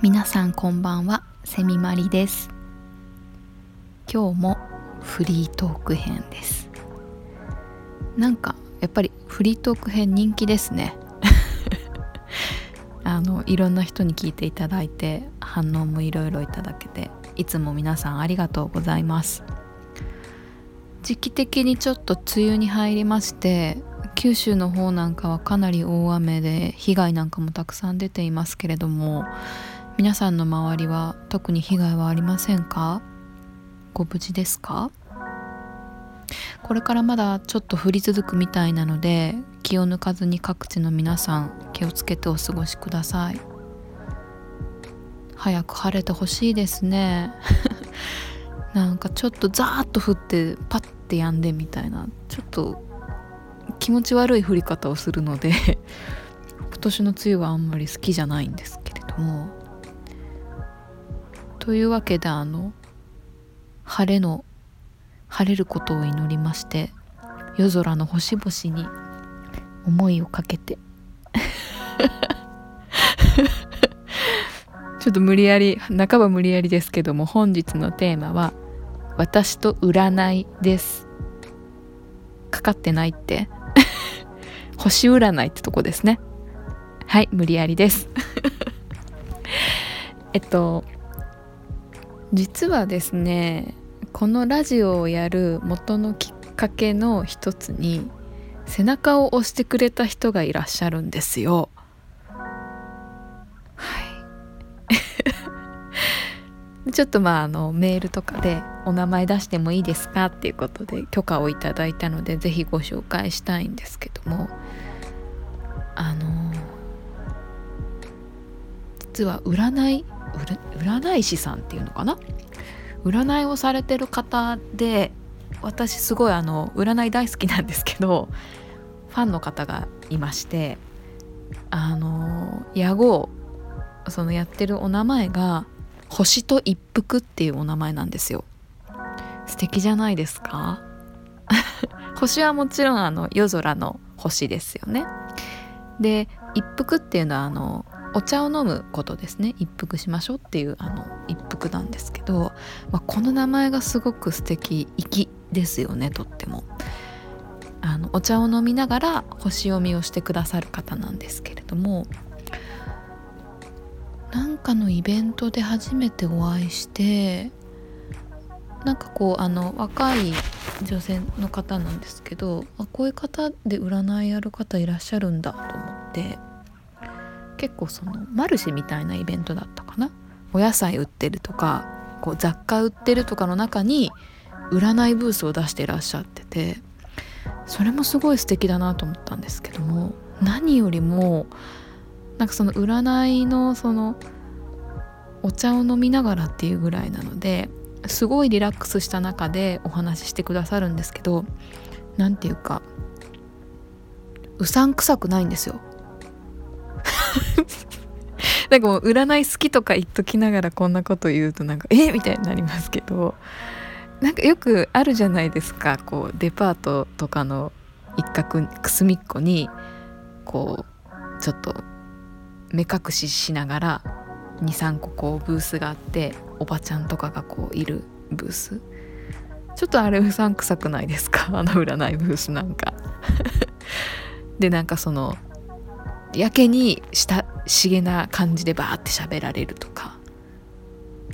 皆さんこんばんはセミマリです。今日もフリートーク編です。なんかやっぱりフリートーク編人気ですね。あのいろんな人に聞いていただいて反応もいろいろいただけていつも皆さんありがとうございます。時期的にちょっと梅雨に入りまして九州の方なんかはかなり大雨で被害なんかもたくさん出ていますけれども皆さんの周りは特に被害はありませんか？ご無事ですか？これからまだちょっと降り続くみたいなので気を抜かずに各地の皆さん気をつけてお過ごしください。早く晴れてほしいですね。なんかちょっとザーッと降ってパッって止んでみたいなちょっと気持ち悪い降り方をするので 今年の梅雨はあんまり好きじゃないんですけれども。というわけであの晴れの晴れることを祈りまして夜空の星々に思いをかけて。ちょっと無理やり半ば無理やりですけども本日のテーマは「私と占い」です。かかってないって。星占いってとこですね。はい無理やりです。えっと実はですねこのラジオをやる元のきっかけの一つに背中を押してくれた人がいらっしゃるんですよ。ちょっとまああのメールとかでお名前出してもいいですかっていうことで許可をいただいたので是非ご紹介したいんですけども。あの実は占い占い師さんっていうのかな？占いをされてる方で私すごいあの占い大好きなんですけどファンの方がいましてあの屋号そのやってるお名前が星と一服っていうお名前なんですよ。素敵じゃないですか？星はもちろんあの夜空の星ですよね。で一服っていうのはあのお茶を飲むことですね。一服しましょうっていうあの一服なんですけど、まあ、この名前がすごく素敵粋ですよねとっても。あのお茶を飲みながら星読みをしてくださる方なんですけれどもなんかのイベントで初めてお会いしてなんかこうあの若い女性の方なんですけどあこういう方で占いやる方いらっしゃるんだと思って結構そのマルシェみたいなイベントだったかな？お野菜売ってるとかこう雑貨売ってるとかの中に占いブースを出してらっしゃっててそれもすごい素敵だなと思ったんですけども何よりもなんかその占いのそのお茶を飲みながらっていうぐらいなのですごいリラックスした中でお話ししてくださるんですけど何て言うかうさんくさくないんですよ。なんかもう占い好きとか言っときながらこんなこと言うとなんかえ？みたいになりますけどなんかよくあるじゃないですか。こうデパートとかの一角隅っこにこうちょっと目隠ししながら23個こうブースがあっておばちゃんとかがこういるブース。ちょっとあれうさんくさくないですか？あの占いブースなんか。でなんかそのやけにしたしげな感じでバーって喋られるとか。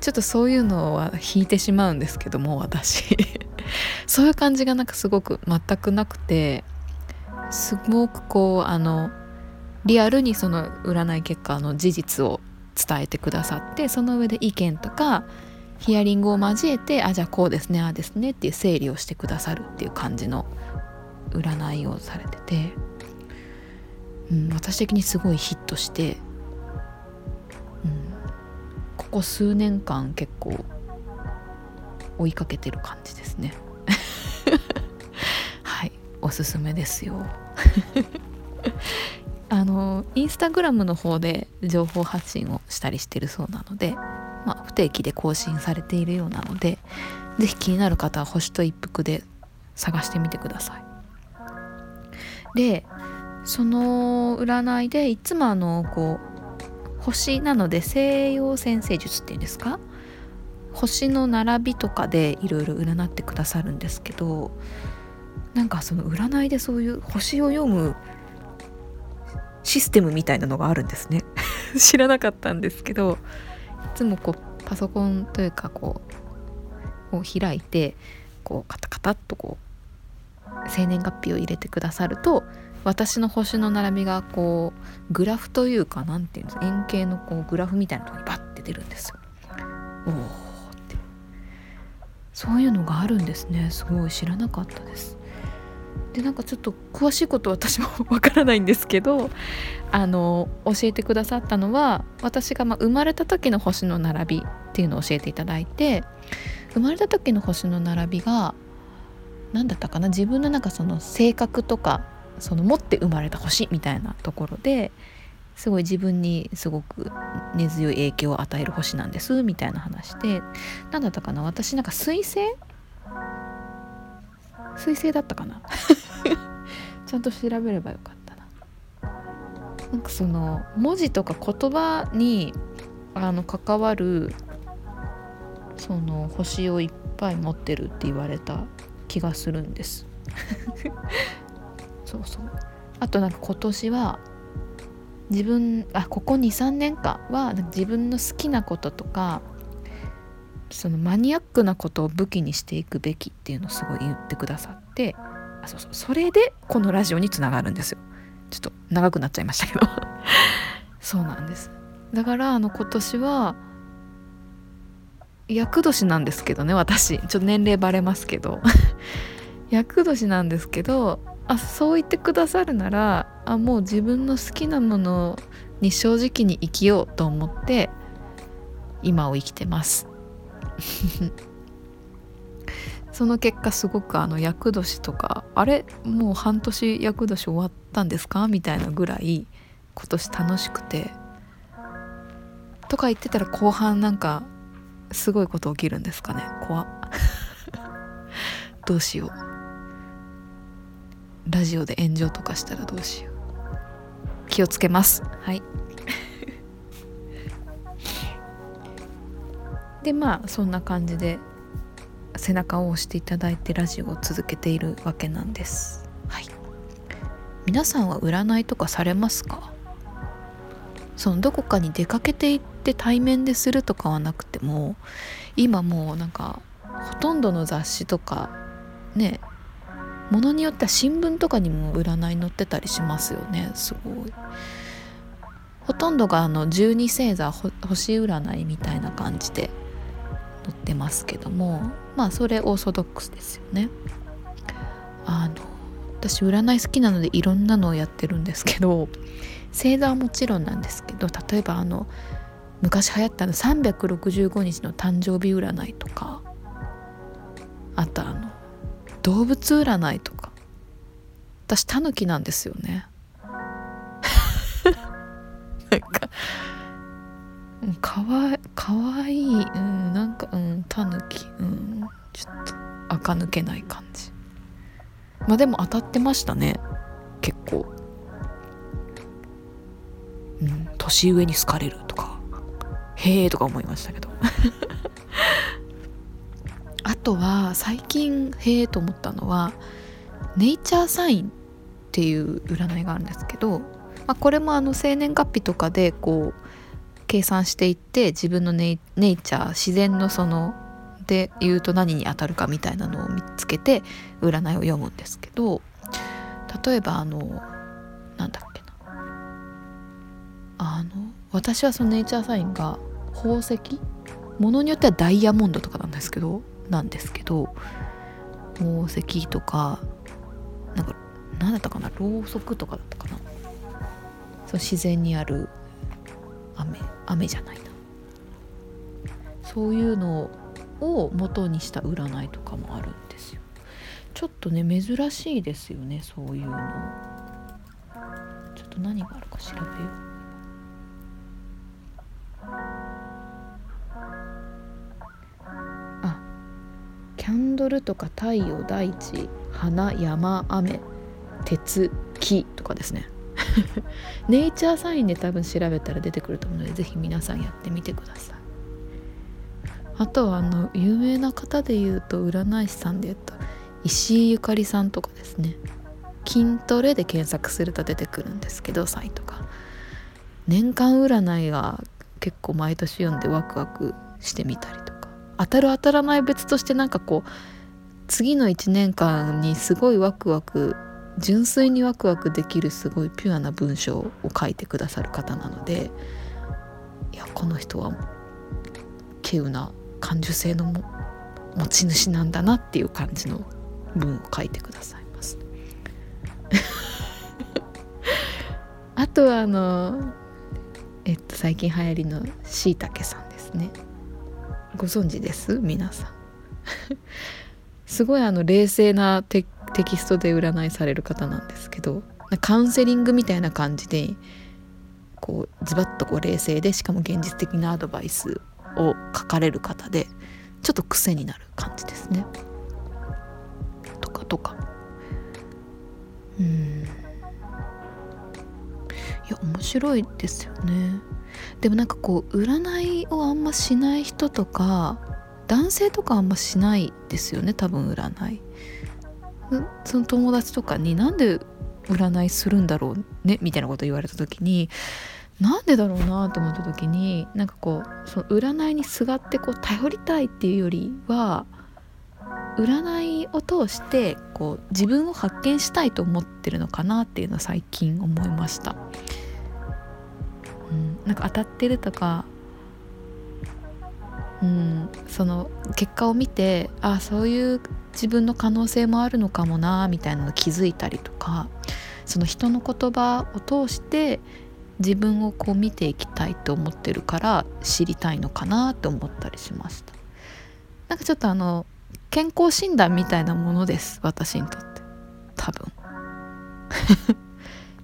ちょっとそういうのは引いてしまうんですけども私。そういう感じがなんかすごく全くなくてすごくこうあのリアルにその占い結果の事実を伝えてくださってその上で意見とかヒアリングを交えてあじゃあこうですねああですねっていう整理をしてくださるっていう感じの占いをされてて、うん、私的にすごいヒットして、うん、ここ数年間結構追いかけてる感じですね。はいおすすめですよ。あのインスタグラムの方で情報発信をしたりしてるそうなので、まあ、不定期で更新されているようなので是非気になる方は星と一服で探してみてください。でその占いでいつもあのこう星なので西洋占星術っていうんですか？星の並びとかでいろいろ占ってくださるんですけどなんかその占いでそういう星を読むシステムみたいなのがあるんですね 知らなかったんですけどいつもこうパソコンというかこうを開いてこうカタカタっとこう生年月日を入れてくださると私の星の並びがこうグラフというか何て言うんですか円形のこうグラフみたいなとこにバッて出るんですよ。おおってそういうのがあるんですねすごい知らなかったです。でなんかちょっと詳しいこと私も わからないんですけどあの教えてくださったのは私がま生まれた時の星の並びっていうのを教えていただいて生まれた時の星の並びが何だったかな自分のなんかその性格とかその持って生まれた星みたいなところですごい自分にすごく根強い影響を与える星なんですみたいな話で何だったかな私なんか彗星彗星だったかな？ちゃんと調べればよかったな。なんかその文字とか言葉にあの関わるその星をいっぱい持ってるって言われた気がするんです。そうそう。あとなんか今年は自分あここ23年間は自分の好きなこととかそのマニアックなことを武器にしていくべきっていうのをすごい言ってくださってあそうそうそれでこのラジオにつながるんですよ。ちょっと長くなっちゃいましたけど。そうなんです。だからあの今年は厄年なんですけどね私。ちょっと年齢バレますけど。厄年なんですけどあそう言ってくださるならあもう自分の好きなものに正直に生きようと思って今を生きてます。その結果すごくあの厄年とかあれもう半年厄年終わったんですかみたいなぐらい今年楽しくて。とか言ってたら後半なんかすごいこと起きるんですかね。怖 どうしよう。ラジオで炎上とかしたらどうしよう。気をつけます。はい。でまあそんな感じで背中を押していただいてラジオを続けているわけなんです。はい。皆さんは占いとかされますか？そのどこかに出かけていって対面でするとかはなくても今もうなんかほとんどの雑誌とかねものによっては新聞とかにも占い載ってたりしますよね。すごい。ほとんどがあの十二星座星占いみたいな感じで。載ってますけどもまあそれオーソドックスですよね。あの私占い好きなのでいろんなのをやってるんですけど星座はもちろんなんですけど例えばあの昔流行ったの365日の誕生日占いとかあとあの動物占いとか。私タヌキなんですよね。なんかかわかわいい、うん、なんうんタヌキ。うんちょっと垢抜けない感じ。まあでも当たってましたね。結構。うん年上に好かれるとか。へえとか思いましたけど。あとは最近へえと思ったのはネイチャーサインっていう占いがあるんですけど、まあ、これもあの生年月日とかでこう計算していって自分のネイネイチャー自然のそので言うと何に当たるかみたいなのを見つけて占いを読むんですけど例えばあのなんだっけな。あの私はそのネイチャーサインが宝石？ものによってはダイヤモンドとかなんですけどなんですけど宝石とかなんか何だったかな？ろうそくとかだったかな。そう自然にある雨雨じゃないな。そういうのを元にした占いとかもあるんですよ。ちょっとね珍しいですよねそういうの。ちょっと何があるか調べよう。あキャンドルとか太陽大地花山雨鉄木とかですね。ネイチャーサインで多分調べたら出てくると思うので是非皆さんやってみてください。あとはあの有名な方で言うと占い師さんで言うと石井ゆかりさんとかですね。筋トレで検索すると出てくるんですけどサイトが。年間占いが結構毎年読んでワクワクしてみたりとか。当たる当たらない別としてなんかこう次の1年間にすごいワクワク純粋にワクワクできるすごいピュアな文章を書いてくださる方なのでいやこの人は稀有な感受性の持ち主なんだなっていう感じの文を書いてくださいます。あとはあのえっと最近流行りのしいたけさんですね。ご存知です？皆さん。すごいあの冷静なテキストで占いされる方なんですけどカウンセリングみたいな感じでこうズバッとこう冷静でしかも現実的なアドバイスを書かれる方でちょっと癖になる感じですね。とかとか。うんいや面白いですよね。でもなんかこう占いをあんましない人とか男性とかあんましないですよね多分占いその友達とかになんで占いするんだろうねみたいなこと言われた時になんでだろうなと思った時になんかこうその占いにすがってこう頼りたいっていうよりは占いを通してこう自分を発見したいと思ってるのかなっていうのは最近思いました。うん、なんか当たってるとかうん、その結果を見てあそういう自分の可能性もあるのかもなみたいなの気づいたりとかその人の言葉を通して自分をこう見ていきたいと思ってるから知りたいのかなって思ったりしました。なんかちょっとあの健康診断みたいなものです私にとって。多分。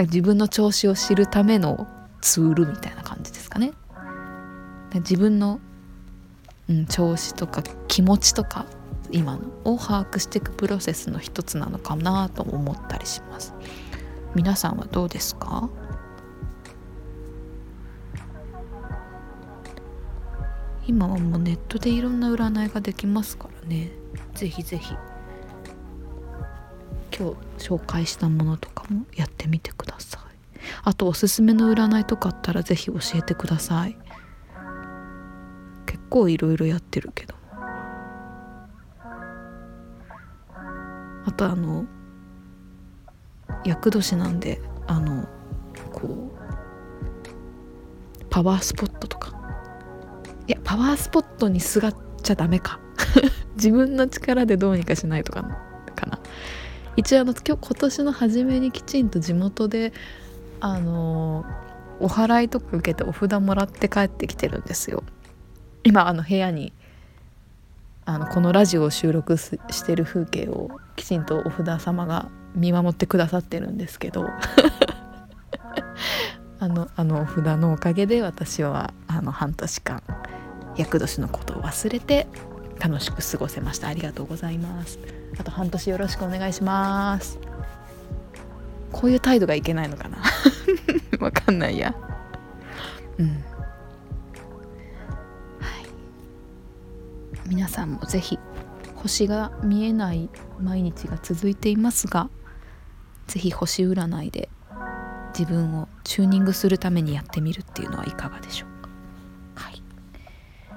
か自分の調子を知るためのツールみたいな感じですかね。自分のうん、調子とか気持ちとか今のを把握していくプロセスの一つなのかなと思ったりします。皆さんはどうですか？今はもうネットでいろんな占いができますからね。ぜひぜひ。今日紹介したものとかもやってみてください。あとおすすめの占いとかあったらぜひ教えてください。構いろいろやってるけど。あとあの厄年なんであのこうパワースポットとか。いやパワースポットにすがっちゃダメか。自分の力でどうにかしないとかかな。一応あの今日今年の初めにきちんと地元であのお祓いとか受けてお札もらって帰ってきてるんですよ。今あの部屋にあのこのラジオを収録してる風景をきちんとお札様が見守ってくださってるんですけど あのあのお札のおかげで私はあの半年間厄年のことを忘れて楽しく過ごせました。ありがとうございます。あと半年よろしくお願いします。こういう態度がいけないのかな。わかんないや。うん。皆さんも是非星が見えない毎日が続いていますが是非星占いで自分をチューニングするためにやってみるっていうのはいかがでしょうか。はい、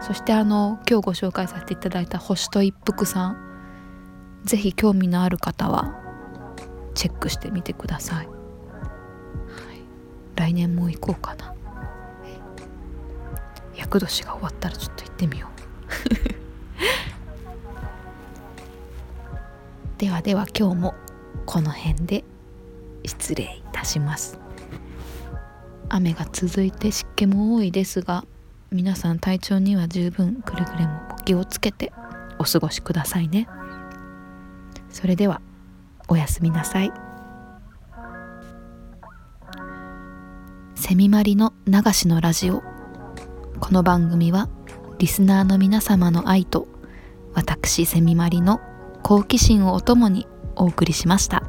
そしてあの今日ご紹介させていただいた星と一服さん是非興味のある方はチェックしてみてください。はい、来年も行こうかな。厄年が終わったらちょっと行ってみよう。ではでは今日もこの辺で失礼いたします。雨が続いて湿気も多いですが皆さん体調には十分くれぐれもお気をつけてお過ごしくださいね。それではおやすみなさい。セミマリの流しのラジオ。この番組はリスナーの皆様の愛と私セミマリの好奇心をお供にお送りしました。